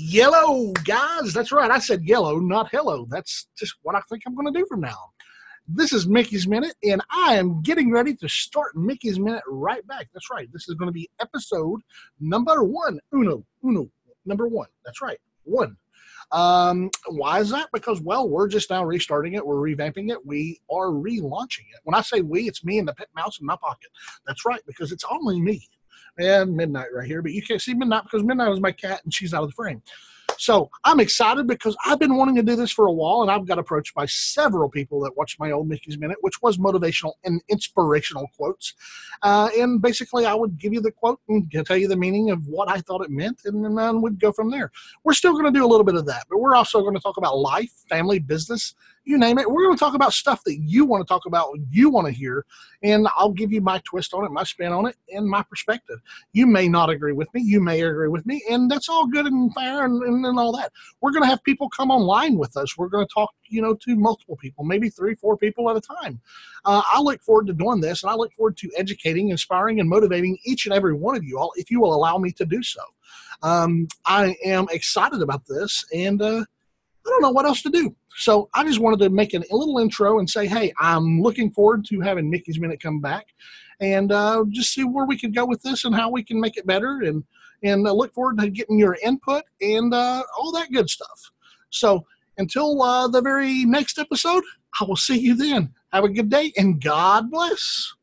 Yellow, guys. That's right. I said yellow, not hello. That's just what I think I'm going to do from now. This is Mickey's Minute, and I am getting ready to start Mickey's Minute right back. That's right. This is going to be episode number one. Uno, uno, number one. That's right. One. Um, why is that? Because, well, we're just now restarting it. We're revamping it. We are relaunching it. When I say we, it's me and the pet mouse in my pocket. That's right, because it's only me and Midnight right here, but you can't see Midnight because Midnight was my cat and she's out of the frame. So I'm excited because I've been wanting to do this for a while, and I've got approached by several people that watched my old Mickey's Minute, which was motivational and inspirational quotes. Uh, and basically, I would give you the quote and tell you the meaning of what I thought it meant, and then we'd go from there. We're still going to do a little bit of that, but we're also going to talk about life, family, business, you name it. We're going to talk about stuff that you want to talk about, you want to hear, and I'll give you my twist on it, my spin on it, and my perspective. You may not agree with me, you may agree with me, and that's all good and fair and, and, and all that. We're going to have people come online with us. We're going to talk, you know, to multiple people, maybe three, four people at a time. Uh, I look forward to doing this, and I look forward to educating, inspiring, and motivating each and every one of you all, if you will allow me to do so. Um, I am excited about this, and uh, I don't know what else to do. So I just wanted to make an, a little intro and say, hey, I'm looking forward to having Mickey's Minute come back and uh, just see where we can go with this and how we can make it better and and uh, look forward to getting your input and uh, all that good stuff. So until uh, the very next episode, I will see you then. Have a good day and God bless.